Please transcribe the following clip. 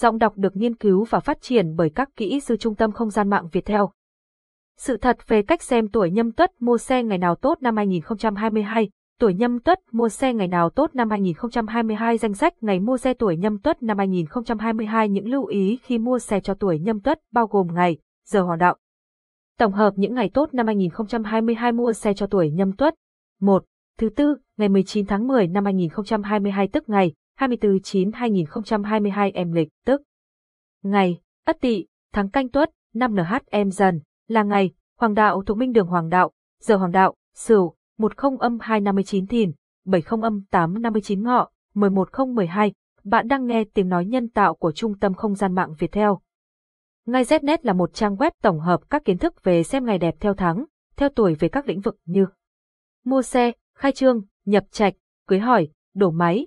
Giọng đọc được nghiên cứu và phát triển bởi các kỹ sư Trung tâm Không gian mạng Việt Theo. Sự thật về cách xem tuổi nhâm tuất mua xe ngày nào tốt năm 2022, tuổi nhâm tuất mua xe ngày nào tốt năm 2022 danh sách ngày mua xe tuổi nhâm tuất năm 2022 những lưu ý khi mua xe cho tuổi nhâm tuất bao gồm ngày, giờ hoạt động. Tổng hợp những ngày tốt năm 2022 mua xe cho tuổi nhâm tuất. 1. Thứ tư, ngày 19 tháng 10 năm 2022 tức ngày 24-9-2022 em lịch tức Ngày, Ất Tỵ, tháng Canh Tuất, năm NHM dần, là ngày, Hoàng đạo thuộc Minh Đường Hoàng đạo, giờ Hoàng đạo, Sửu, 10 âm 259 Thìn, 70 âm 859 Ngọ, 11012. Bạn đang nghe tiếng nói nhân tạo của Trung tâm Không gian mạng Việt Theo. Ngay Znet là một trang web tổng hợp các kiến thức về xem ngày đẹp theo tháng, theo tuổi về các lĩnh vực như mua xe, khai trương, nhập trạch, cưới hỏi, đổ máy,